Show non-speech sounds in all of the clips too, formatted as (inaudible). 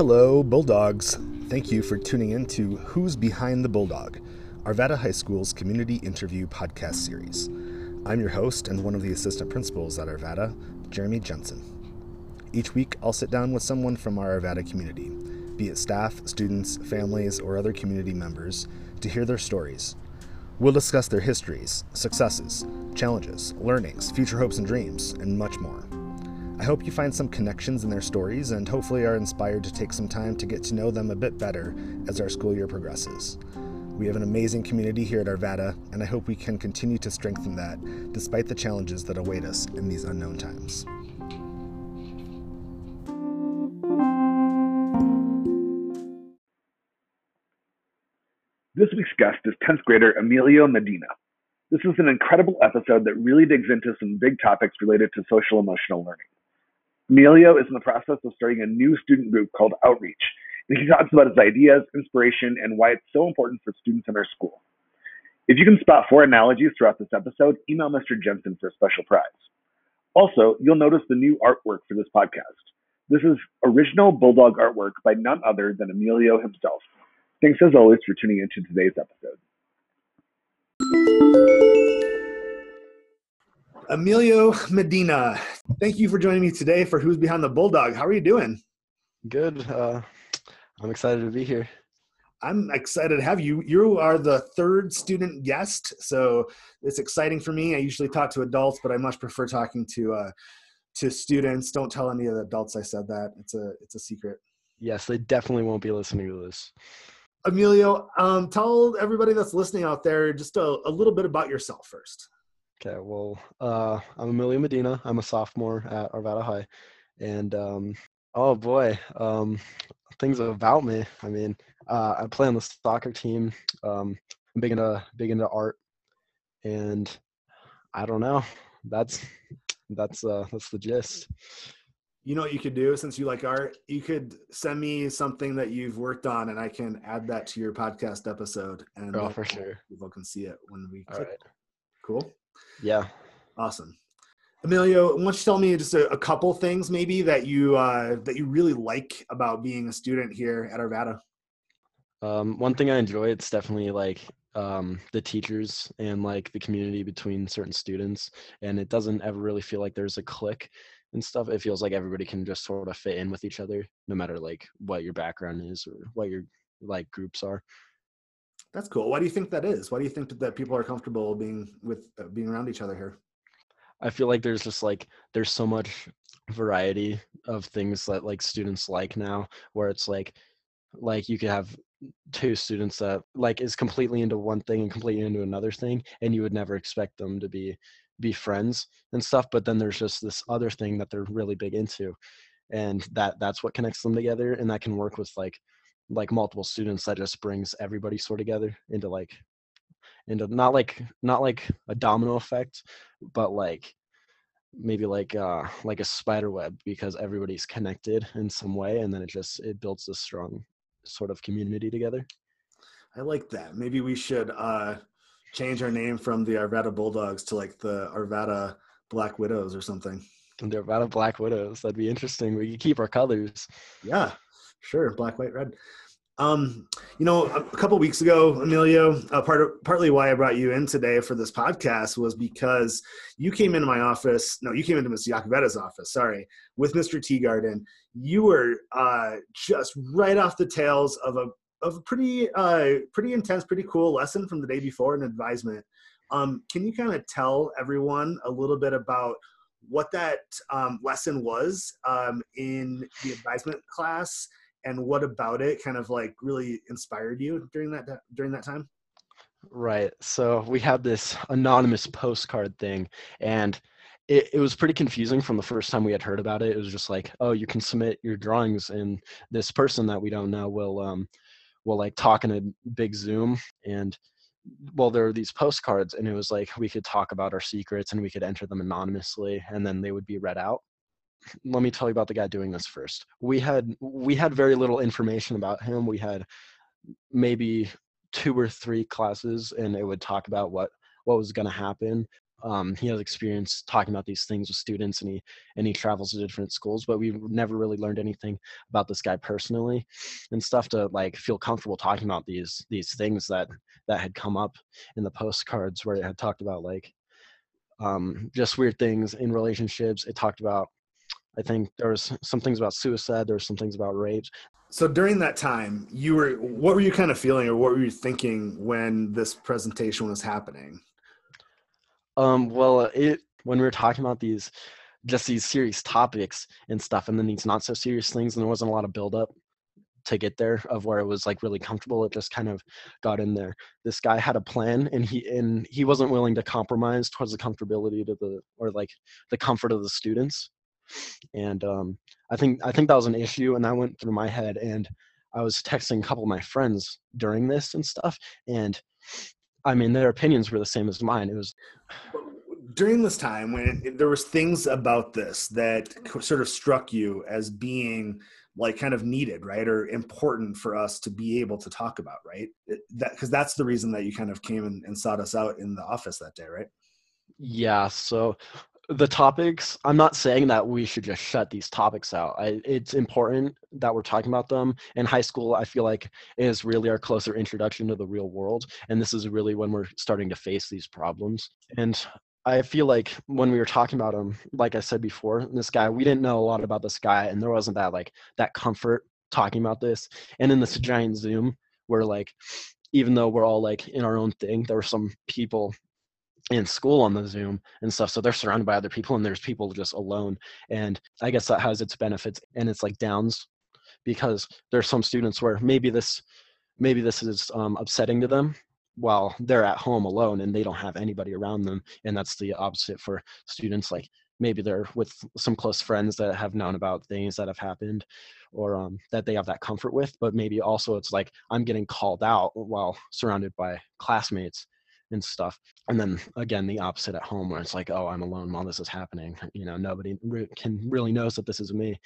Hello, Bulldogs. Thank you for tuning in to Who's Behind the Bulldog, Arvada High School's community interview podcast series. I'm your host and one of the assistant principals at Arvada, Jeremy Jensen. Each week, I'll sit down with someone from our Arvada community, be it staff, students, families, or other community members, to hear their stories. We'll discuss their histories, successes, challenges, learnings, future hopes and dreams, and much more. I hope you find some connections in their stories and hopefully are inspired to take some time to get to know them a bit better as our school year progresses. We have an amazing community here at Arvada, and I hope we can continue to strengthen that despite the challenges that await us in these unknown times. This week's guest is 10th grader Emilio Medina. This is an incredible episode that really digs into some big topics related to social emotional learning. Emilio is in the process of starting a new student group called Outreach, and he talks about his ideas, inspiration, and why it's so important for students in our school. If you can spot four analogies throughout this episode, email Mr. Jensen for a special prize. Also, you'll notice the new artwork for this podcast. This is original Bulldog artwork by none other than Emilio himself. Thanks as always for tuning into today's episode. Emilio Medina, thank you for joining me today for Who's Behind the Bulldog. How are you doing? Good. Uh, I'm excited to be here. I'm excited to have you. You are the third student guest, so it's exciting for me. I usually talk to adults, but I much prefer talking to uh, to students. Don't tell any of the adults I said that. It's a it's a secret. Yes, they definitely won't be listening to this. Emilio, um, tell everybody that's listening out there just a, a little bit about yourself first. Okay, well, uh, I'm Emilio Medina. I'm a sophomore at Arvada High, and um, oh boy, um, things about me. I mean, uh, I play on the soccer team. Um, I'm big into big into art, and I don't know. That's that's uh, that's the gist. You know what you could do since you like art? You could send me something that you've worked on, and I can add that to your podcast episode, and oh, for sure, people can see it when we. All right. Cool. Yeah. Awesome. Emilio, why don't you tell me just a, a couple things maybe that you uh, that you really like about being a student here at Arvada? Um, one thing I enjoy it's definitely like um, the teachers and like the community between certain students, and it doesn't ever really feel like there's a clique and stuff. It feels like everybody can just sort of fit in with each other, no matter like what your background is or what your like groups are. That's cool. Why do you think that is? Why do you think that people are comfortable being with uh, being around each other here? I feel like there's just like there's so much variety of things that like students like now where it's like like you could have two students that like is completely into one thing and completely into another thing and you would never expect them to be be friends and stuff but then there's just this other thing that they're really big into and that that's what connects them together and that can work with like like multiple students that just brings everybody sort of together into like into not like not like a domino effect but like maybe like uh like a spider web because everybody's connected in some way and then it just it builds a strong sort of community together. I like that. Maybe we should uh change our name from the arvada bulldogs to like the arvada black widows or something. The arvada black widows. That'd be interesting. We could keep our colors. Yeah Sure, black, white, red. Um, you know, a couple weeks ago, Emilio, uh, part of, partly why I brought you in today for this podcast was because you came into my office. No, you came into Mr. Yacovetta's office. Sorry, with Mr. Teagarden. You were uh, just right off the tails of a of a pretty uh, pretty intense, pretty cool lesson from the day before an advisement. Um, can you kind of tell everyone a little bit about what that um, lesson was um, in the advisement class and what about it kind of like really inspired you during that during that time? Right so we had this anonymous postcard thing and it, it was pretty confusing from the first time we had heard about it. It was just like oh you can submit your drawings and this person that we don't know will um will like talk in a big zoom. And well there were these postcards and it was like we could talk about our secrets and we could enter them anonymously and then they would be read out let me tell you about the guy doing this first. We had we had very little information about him. We had maybe two or three classes, and it would talk about what what was going to happen. um, he has experience talking about these things with students and he and he travels to different schools but we never really learned anything about this guy personally and stuff to like feel comfortable talking about these these things that that had come up in the postcards where it had talked about like um, just weird things in relationships it talked about i think there was some things about suicide there was some things about rapes so during that time you were what were you kind of feeling or what were you thinking when this presentation was happening um, well, it when we were talking about these, just these serious topics and stuff, and then these not so serious things, and there wasn't a lot of build up to get there of where it was like really comfortable. It just kind of got in there. This guy had a plan, and he and he wasn't willing to compromise towards the comfortability to the or like the comfort of the students. And um, I think I think that was an issue, and that went through my head. And I was texting a couple of my friends during this and stuff, and I mean, their opinions were the same as mine. It was during this time when it, there was things about this that sort of struck you as being like kind of needed, right, or important for us to be able to talk about, right? It, that because that's the reason that you kind of came and, and sought us out in the office that day, right? Yeah. So the topics i'm not saying that we should just shut these topics out. I, it's important that we're talking about them. In high school i feel like is really our closer introduction to the real world and this is really when we're starting to face these problems. And i feel like when we were talking about him like i said before this guy we didn't know a lot about this guy and there wasn't that like that comfort talking about this. And in this giant zoom where like even though we're all like in our own thing there were some people in school on the zoom and stuff so they're surrounded by other people and there's people just alone and i guess that has its benefits and it's like downs because there's some students where maybe this maybe this is um, upsetting to them while they're at home alone and they don't have anybody around them and that's the opposite for students like maybe they're with some close friends that have known about things that have happened or um, that they have that comfort with but maybe also it's like i'm getting called out while surrounded by classmates and stuff. And then again, the opposite at home where it's like, oh, I'm alone while this is happening. You know, nobody re- can really knows that this is me.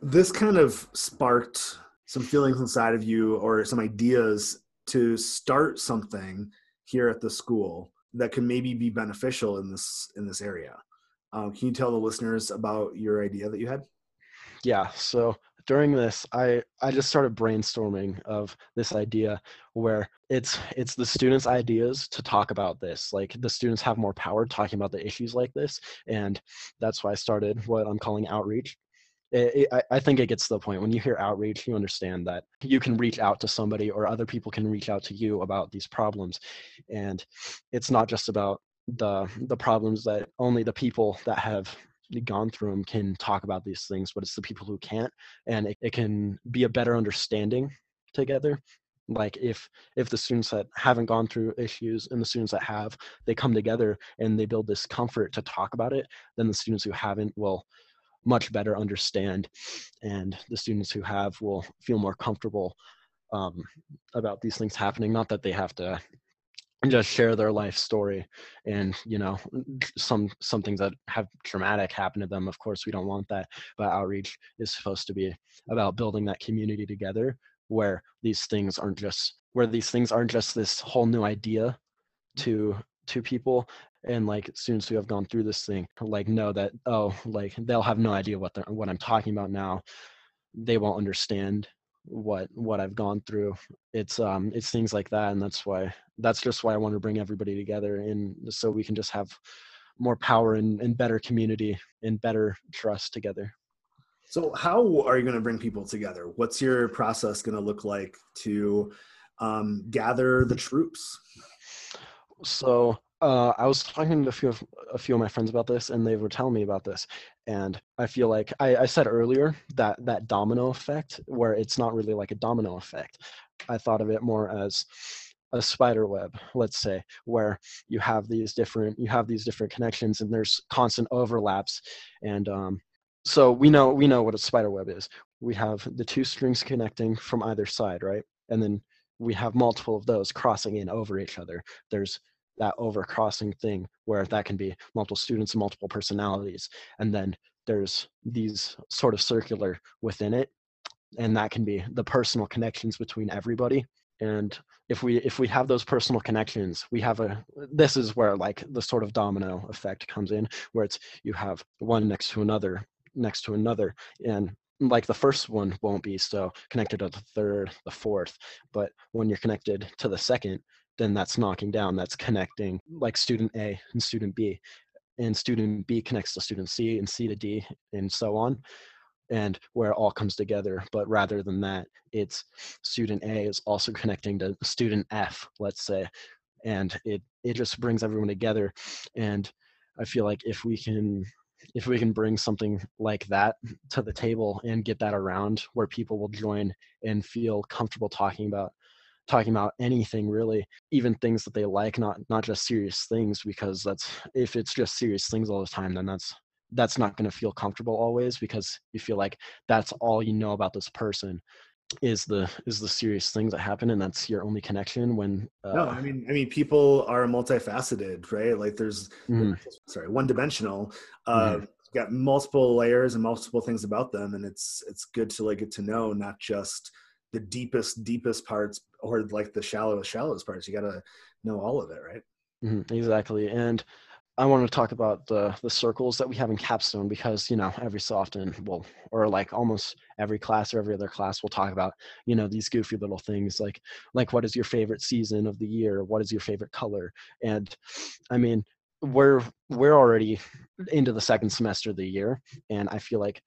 This kind of sparked some feelings inside of you or some ideas to start something here at the school that could maybe be beneficial in this in this area. Um, can you tell the listeners about your idea that you had? Yeah. So during this i i just started brainstorming of this idea where it's it's the students ideas to talk about this like the students have more power talking about the issues like this and that's why i started what i'm calling outreach it, it, I think it gets to the point when you hear outreach, you understand that you can reach out to somebody or other people can reach out to you about these problems. And it's not just about the the problems that only the people that have gone through them can talk about these things, but it's the people who can't, and it, it can be a better understanding together. Like if if the students that haven't gone through issues and the students that have they come together and they build this comfort to talk about it then the students who haven't will much better understand and the students who have will feel more comfortable um, about these things happening. Not that they have to just share their life story and you know some some things that have traumatic happen to them of course we don't want that but outreach is supposed to be about building that community together where these things aren't just where these things aren't just this whole new idea mm. to to people and like students who have gone through this thing like know that oh like they'll have no idea what they're what i'm talking about now. They won't understand what what I've gone through. It's um it's things like that, and that's why that's just why I want to bring everybody together, and so we can just have more power and, and better community and better trust together. So, how are you going to bring people together? What's your process going to look like to um, gather the troops? So, uh, I was talking to a few of a few of my friends about this, and they were telling me about this. And I feel like I, I said earlier that that domino effect, where it's not really like a domino effect. I thought of it more as a spider web, let's say, where you have these different you have these different connections, and there's constant overlaps. And um, so we know we know what a spider web is. We have the two strings connecting from either side, right? And then we have multiple of those crossing in over each other. There's that overcrossing thing where that can be multiple students and multiple personalities and then there's these sort of circular within it and that can be the personal connections between everybody and if we if we have those personal connections we have a this is where like the sort of domino effect comes in where it's you have one next to another next to another and like the first one won't be so connected to the third the fourth but when you're connected to the second then that's knocking down that's connecting like student a and student b and student b connects to student c and c to d and so on and where it all comes together. But rather than that, it's student A is also connecting to student F, let's say, and it it just brings everyone together. And I feel like if we can if we can bring something like that to the table and get that around where people will join and feel comfortable talking about talking about anything really even things that they like not not just serious things because that's if it's just serious things all the time then that's that's not going to feel comfortable always because you feel like that's all you know about this person is the is the serious things that happen and that's your only connection when uh, no i mean i mean people are multifaceted right like there's mm-hmm. sorry one dimensional uh mm-hmm. got multiple layers and multiple things about them and it's it's good to like get to know not just the deepest deepest parts or like the shallowest shallowest parts. You got to know all of it right? Mm-hmm. exactly. And I want to talk about the the circles that we have in capstone because you know every so often well or like almost every class or every other class we'll talk about you know these goofy little things like like what is your favorite season of the year? What is your favorite color? And I mean we're we're already into the second semester of the year and I feel like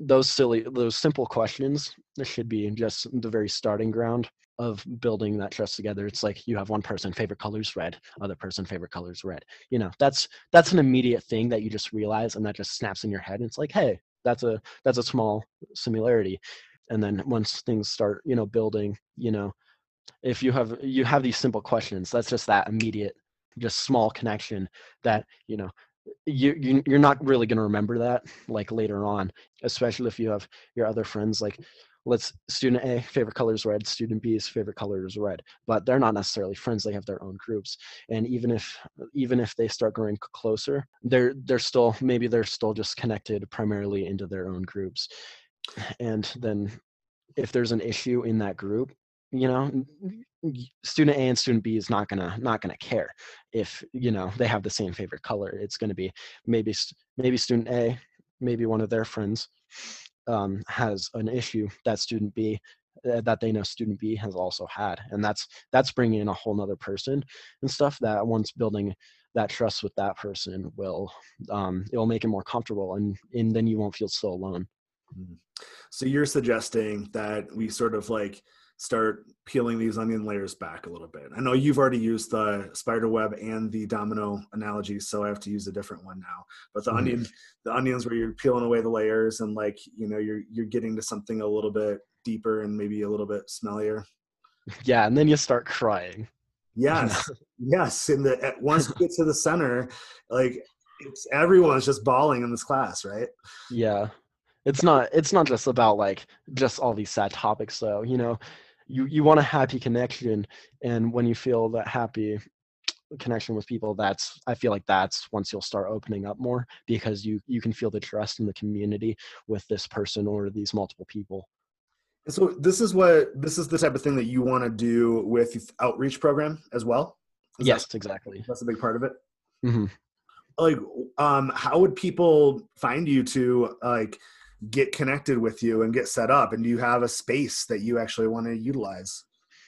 those silly those simple questions should be just the very starting ground of building that trust together. It's like you have one person favorite colors red other person favorite colors red. You know that's that's an immediate thing that you just realize and that just snaps in your head and it's like hey that's a that's a small similarity. And then once things start you know building you know if you have you have these simple questions that's just that immediate just small connection that you know you, you you're not really going to remember that like later on especially if you have your other friends like let's student A favorite color is red, student B's favorite color is red, but they're not necessarily friends. They have their own groups, and even if even if they start growing closer, they're they're still maybe they're still just connected primarily into their own groups, and then if there's an issue in that group, you know student a and student b is not gonna not gonna care if you know they have the same favorite color it's gonna be maybe maybe student a maybe one of their friends um, has an issue that student B uh, that they know student B has also had, and that's that's bringing in a whole nother person and stuff that once building that trust with that person will um, it will make it more comfortable, and and then you won't feel so alone. Mm-hmm. So you're suggesting that we sort of like start peeling these onion layers back a little bit. I know you've already used the spider web and the domino analogy, so I have to use a different one now. But the mm-hmm. onion, the onions where you're peeling away the layers and like you know you're you're getting to something a little bit deeper and maybe a little bit smellier. (laughs) Yeah, and then you start crying. Yes, (laughs) yes. And the at once you get to the center, like it's everyone's just bawling in this class, right? Yeah it's not it's not just about like just all these sad topics though you know you you want a happy connection and when you feel that happy connection with people that's i feel like that's once you'll start opening up more because you you can feel the trust in the community with this person or these multiple people. So this is what this is the type of thing that you want to do with outreach program as well? Is yes that, exactly. that's a big part of it? Mm-hmm. like um how would people find you to like get connected with you and get set up and do you have a space that you actually want to utilize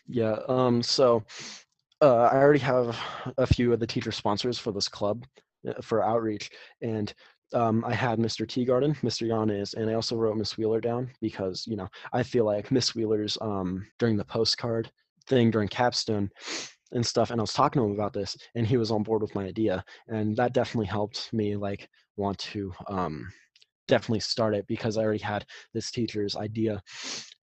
yeah um so uh, i already have a few of the teacher sponsors for this club uh, for outreach and um, I had Mr. Teagarden, Mr. Yanes, and I also wrote Miss Wheeler down because you know I feel like Miss Wheeler's um, during the postcard thing during capstone and stuff, and I was talking to him about this, and he was on board with my idea, and that definitely helped me like want to um, definitely start it because I already had this teacher's idea.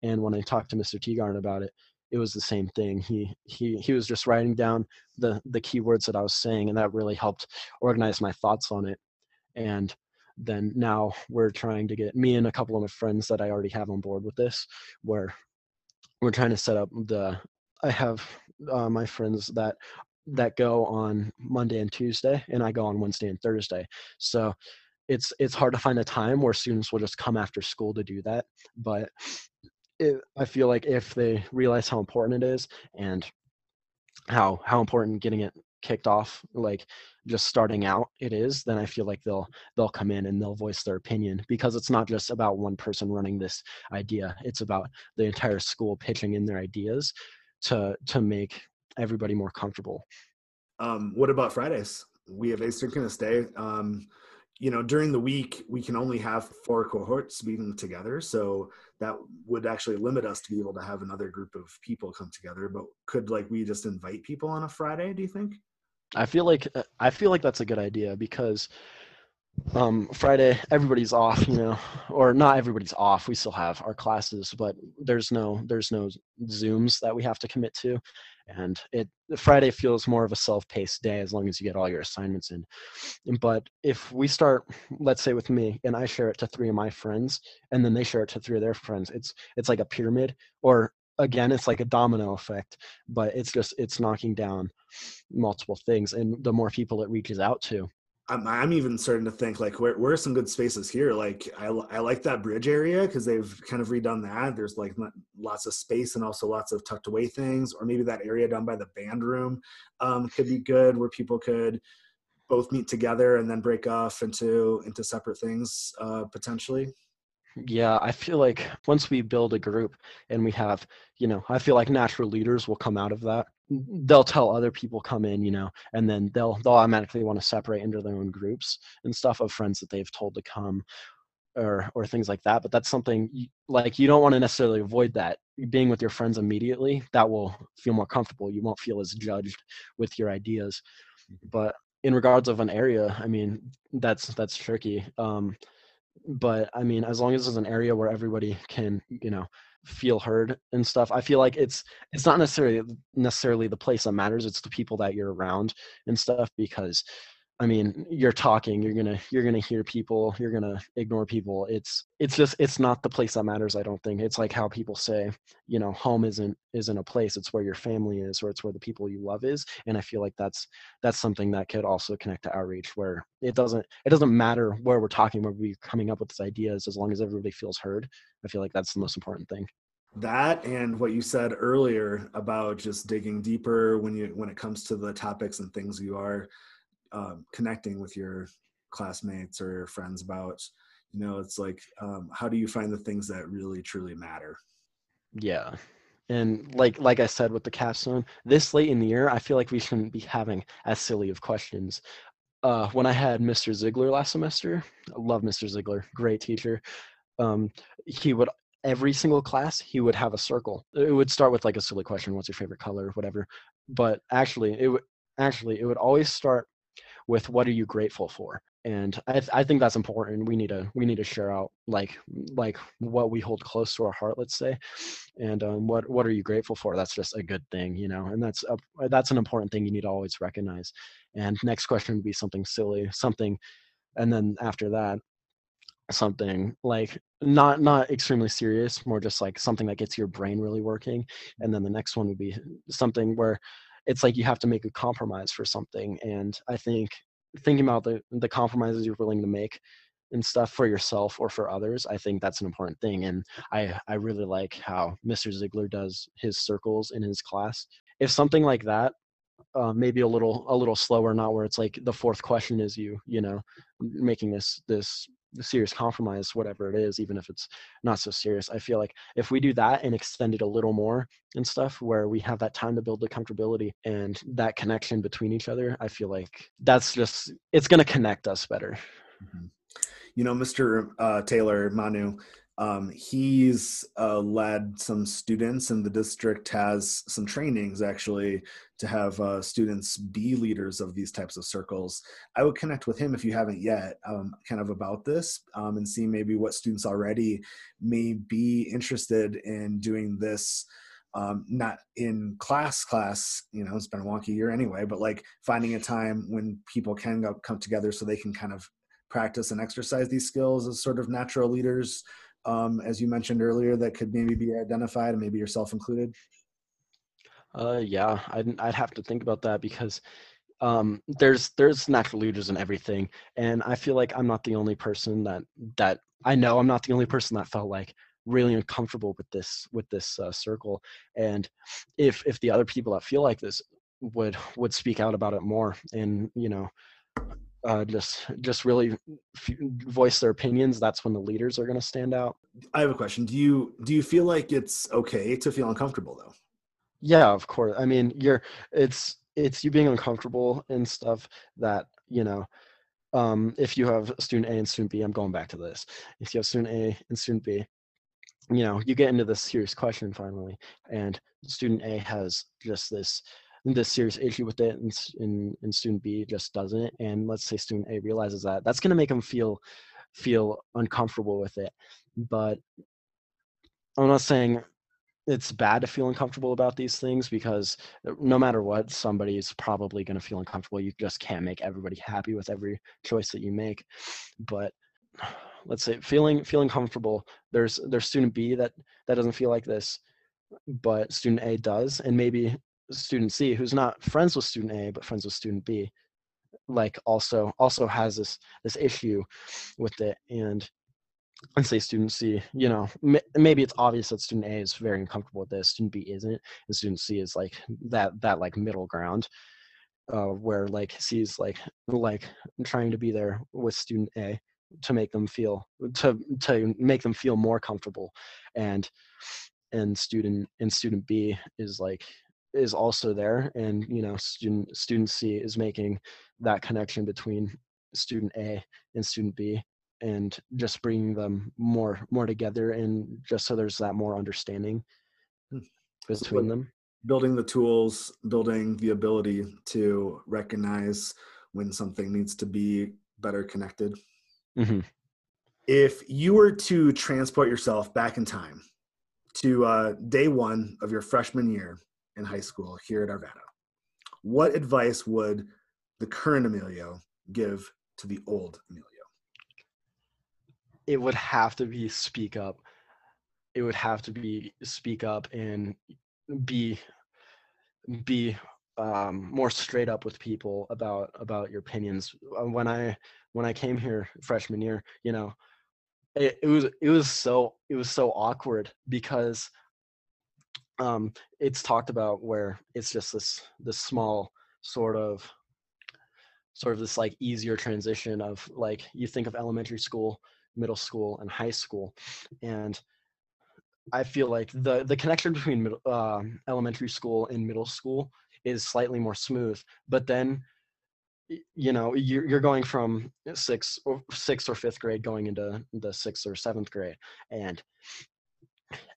And when I talked to Mr. Teagarden about it, it was the same thing. He he he was just writing down the the keywords that I was saying, and that really helped organize my thoughts on it. And then now we're trying to get me and a couple of my friends that I already have on board with this, where we're trying to set up the. I have uh, my friends that that go on Monday and Tuesday, and I go on Wednesday and Thursday. So it's it's hard to find a time where students will just come after school to do that but it, I feel like if they realize how important it is and how how important getting it kicked off like just starting out it is then i feel like they'll they'll come in and they'll voice their opinion because it's not just about one person running this idea it's about the entire school pitching in their ideas to to make everybody more comfortable. Um, what about fridays? We have asynchronous day um, you know during the week we can only have four cohorts meeting together. So that would actually limit us to be able to have another group of people come together. But could like we just invite people on a friday do you think? I feel like uh, i feel like that's a good idea because um friday everybody's off you know or not everybody's off. We still have our classes but there's no there's no zooms that we have to commit to and it friday feels more of a self-paced day as long as you get all your assignments in. But if we start let's say with me and i share it to three of my friends and then they share it to three of their friends it's it's like a pyramid or again it's like a domino effect but it's just it's knocking down multiple things and the more people it reaches out to I'm, I'm even starting to think like where, where are some good spaces here? Like i, I like that bridge area because they've kind of redone that. There's like lots of space and also lots of tucked away things or maybe that area down by the band room um, could be good where people could both meet together and then break off into into separate things uh, potentially. Yeah i feel like once we build a group and we have you know i feel like natural leaders will come out of that they'll tell other people come in you know and then they'll they'll automatically want to separate into their own groups and stuff of friends that they've told to come or or things like that but that's something you, like you don't want to necessarily avoid that. Being with your friends immediately that will feel more comfortable. You won't feel as judged with your ideas. Mm-hmm. but in regards of an area i mean that's that's tricky um but i mean as long as there's an area where everybody can you know feel heard and stuff i feel like it's it's not necessarily necessarily the place that matters it's the people that you're around and stuff because I mean, you're talking, you're gonna you're gonna hear people, you're gonna ignore people. It's it's just it's not the place that matters, I don't think. It's like how people say, you know, home isn't isn't a place, it's where your family is or it's where the people you love is. And I feel like that's that's something that could also connect to outreach where it doesn't it doesn't matter where we're talking, where we're coming up with these ideas, as long as everybody feels heard. I feel like that's the most important thing that and what you said earlier about just digging deeper when you when it comes to the topics and things you are um, connecting with your classmates or your friends about you know it's like um, how do you find the things that really truly matter? Yeah. And like like i said with the capstone this late in the year i feel like we shouldn't be having as silly of questions. Uh, when i had mr ziegler last semester i love mr ziegler great teacher. Um, he would every single class he would have a circle. It would start with like a silly question what's your favorite color? whatever. But actually it would actually it would always start with what are you grateful for? And I, th- I think that's important. We need to we need to share out like like what we hold close to our heart let's say and um, what what are you grateful for? That's just a good thing you know and that's a, that's an important thing you need to always recognize. And next question would be something silly something and then after that something like not not extremely serious more just like something that gets your brain really working. And then the next one would be something where it's like you have to make a compromise for something and i think thinking about the the compromises you're willing to make and stuff for yourself or for others i think that's an important thing and i i really like how mr ziegler does his circles in his class. If something like that uh, maybe a little a little slower not where it's like the fourth question is you you know making this this serious compromise whatever it is even if it's not so serious i feel like if we do that and extend it a little more and stuff where we have that time to build the comfortability and that connection between each other i feel like that's just it's going to connect us better mm-hmm. you know mr uh, taylor manu um, he's uh, led some students and the district has some trainings actually to have uh, students be leaders of these types of circles. I would connect with him if you haven't yet um, kind of about this um, and see maybe what students already may be interested in doing this um, not in class class you know it's been a wonky year anyway but like finding a time when people can go, come together so they can kind of practice and exercise these skills as sort of natural leaders um, as you mentioned earlier, that could maybe be identified and maybe yourself included? Uh, yeah, I'd, I'd have to think about that because um, there's there's natural leaders in everything, and I feel like I'm not the only person that that I know I'm not the only person that felt like really uncomfortable with this with this uh, circle and if if the other people that feel like this would would speak out about it more and you know uh, just just really f- voice their opinions that's when the leaders are going to stand out. I have a question. Do you do you feel like it's okay to feel uncomfortable though? Yeah of course i mean you're it's it's you being uncomfortable and stuff that you know um, if you have student A and student B, I'm going back to this. If you have student A and student B, you know, you get into this serious question finally, and student A has just this this serious issue with it, and, and, and student B just doesn't. And let's say student A realizes that, that's going to make them feel feel uncomfortable with it. But I'm not saying it's bad to feel uncomfortable about these things because uh, no matter what somebody is probably going to feel uncomfortable you just can't make everybody happy with every choice that you make but let's say feeling feeling comfortable there's there's student b that that doesn't feel like this but student a does and maybe student c who's not friends with student a but friends with student b like also also has this this issue with it. And and say student C, you know, m- maybe it's obvious that student A is very uncomfortable with this, student B isn't, and student C is like that that like middle ground, uh, where like C is like like trying to be there with student A to make them feel to to make them feel more comfortable, and and student and student B is like is also there, and you know student student C is making that connection between student A and student B and just bringing them more more together and just so there's that more understanding hmm. between them building the tools building the ability to recognize when something needs to be better connected mm-hmm. if you were to transport yourself back in time to uh, day one of your freshman year in high school here at arvada what advice would the current emilio give to the old emilio it would have to be speak up. It would have to be speak up and be be um, more straight up with people about about your opinions. Uh, when I when I came here freshman year, you know, it, it was it was so it was so awkward because um, it's talked about where it's just this this small sort of sort of this like easier transition of like you think of elementary school middle school and high school and i feel like the the connection between middle, uh, elementary school and middle school is slightly more smooth but then you know you're, you're going from sixth or sixth or fifth grade going into the sixth or seventh grade and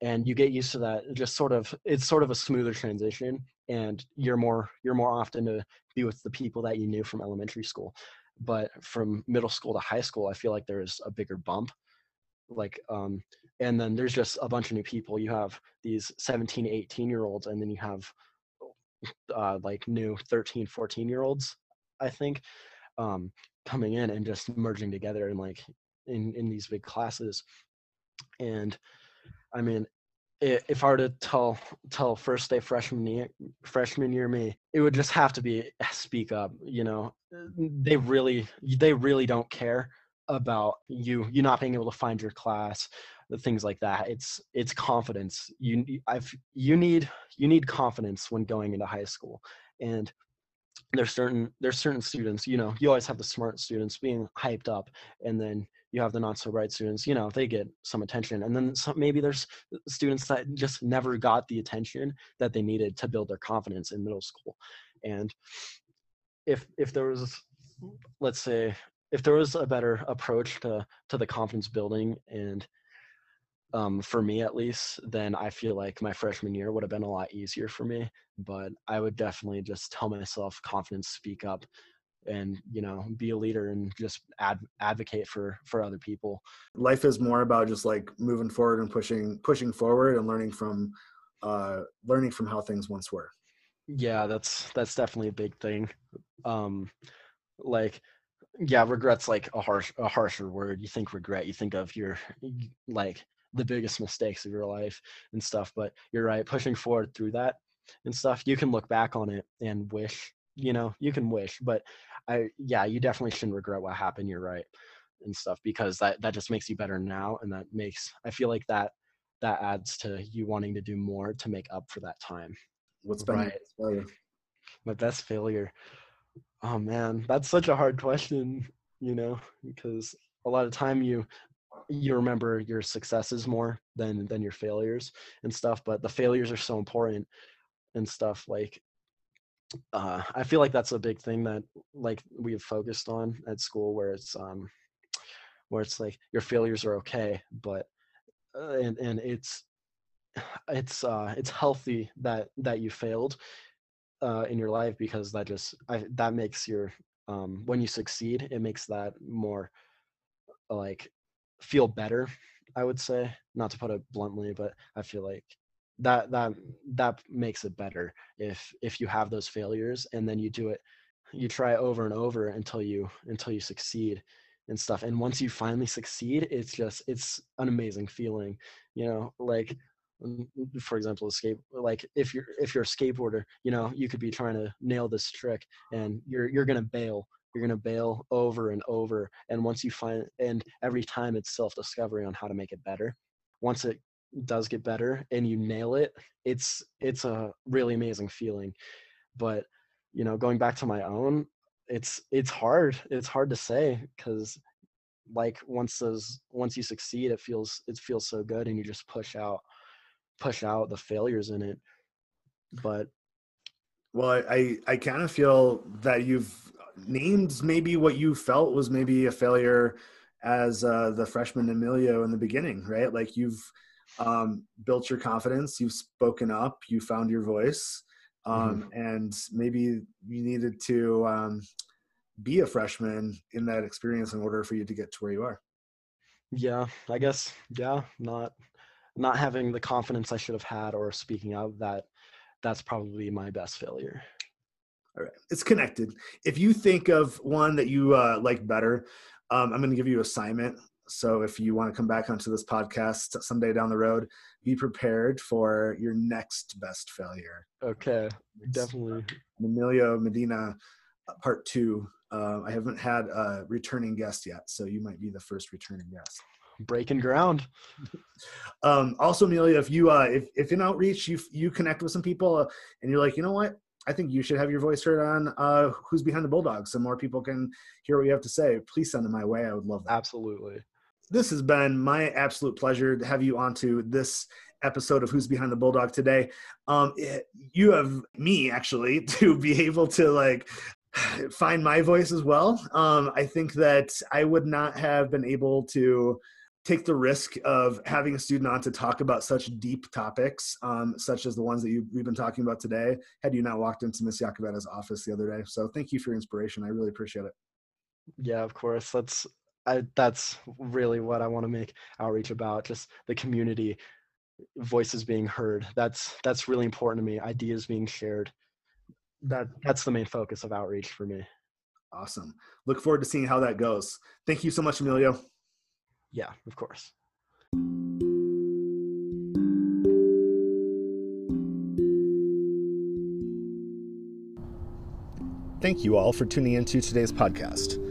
and you get used to that just sort of it's sort of a smoother transition and you're more you're more often to be with the people that you knew from elementary school. But from middle school to high school i feel like there's a bigger bump like um and then there's just a bunch of new people. You have these 17 18 year olds and then you have uh like new 13 14 year olds i think um coming in and just merging together and like in in these big classes. And i mean if I were to tell tell first day freshman year freshman year me, it would just have to be eh, speak up. You know, they really they really don't care about you you not being able to find your class, the things like that. It's it's confidence. You I've you need you need confidence when going into high school, and there's certain there's certain students. You know, you always have the smart students being hyped up, and then you have the not so bright students you know they get some attention and then some, maybe there's students that just never got the attention that they needed to build their confidence in middle school and if if there was let's say if there was a better approach to to the confidence building and um, for me at least, then I feel like my freshman year would have been a lot easier for me. But I would definitely just tell myself confidence, speak up, and you know be a leader and just ad- advocate for for other people. Life is more about just like moving forward and pushing pushing forward and learning from uh learning from how things once were. Yeah that's that's definitely a big thing. Um like yeah regret's like a harsh a harsher word. You think regret you think of your like the biggest mistakes of your life and stuff but you're right pushing forward through that and stuff you can look back on it and wish you know you can wish but i yeah you definitely shouldn't regret what happened you're right and stuff because that that just makes you better now and that makes i feel like that that adds to you wanting to do more to make up for that time What's been Right. your failure? my best failure oh man that's such a hard question you know because a lot of time you you remember your successes more than than your failures and stuff but the failures are so important and stuff like uh i feel like that's a big thing that like we've focused on at school where it's um where it's like your failures are okay but uh, and and it's it's uh it's healthy that that you failed uh in your life because that just I, that makes your um when you succeed it makes that more like feel better i would say not to put it bluntly but i feel like that that that makes it better if if you have those failures and then you do it you try over and over until you until you succeed and stuff. And once you finally succeed it's just it's an amazing feeling you know like mm, for example escape like if you're if you're a skateboarder you know you could be trying to nail this trick and you're you're gonna bail you're gonna bail over and over. And once you find and every time it's self-discovery on how to make it better once it does get better and you nail it it's it's a really amazing feeling but you know going back to my own it's it's hard it's hard to say because like once those once you succeed it feels it feels so good and you just push out push out the failures in it but Well, I I, kind of feel that you've named maybe what you felt was maybe a failure as uh, the freshman Emilio in the beginning, right? Like you've um, built your confidence, you've spoken up, you found your voice, um, and maybe you needed to um, be a freshman in that experience in order for you to get to where you are. yeah i guess yeah not not having the confidence i should have had or speaking out that that's probably my best failure All right, it's connected. If you think of one that you uh, like better, um, I'm going to give you assignment. So if you want to come back onto this podcast someday down the road, be prepared for your next best failure. okay definitely Emilio Medina, uh, part two. Uh, I haven't had a returning guest yet, so you might be the first returning guest. breaking ground (laughs) Um, also, Emilio, if you uh, if if in outreach you you connect with some people uh, and you're like, you know what, I think you should have your voice heard on uh, Who's Behind the Bulldogs, so more people can hear what you have to say. Please send them my way. I would love that. absolutely This has been my absolute pleasure to have you on to this episode of Who's Behind the Bulldog today. Um, it, you have me actually (laughs) to be able to like (sighs) find my voice as well. Um, I think that I would not have been able to take the risk of having a student on to talk about such deep topics, um, such as the ones that you, we've been talking about today, had you not walked into Miss Yakovetta's office the other day. So thank you for your inspiration. I really appreciate it. yeah of course that's I, that's really what i want to make outreach about just the community voices being heard that's that's really important to me ideas being shared that that's the main focus of outreach for me Awesome. Look forward to seeing how that goes. Thank you so much, Emilio. yeah of course Thank you all for tuning into today's podcast.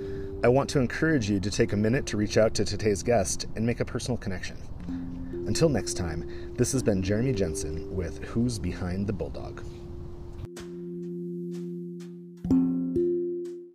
I want to encourage you to take a minute to reach out to today's guest and make a personal connection. Until next time, this has been Jeremy Jensen with Who's Behind the Bulldog.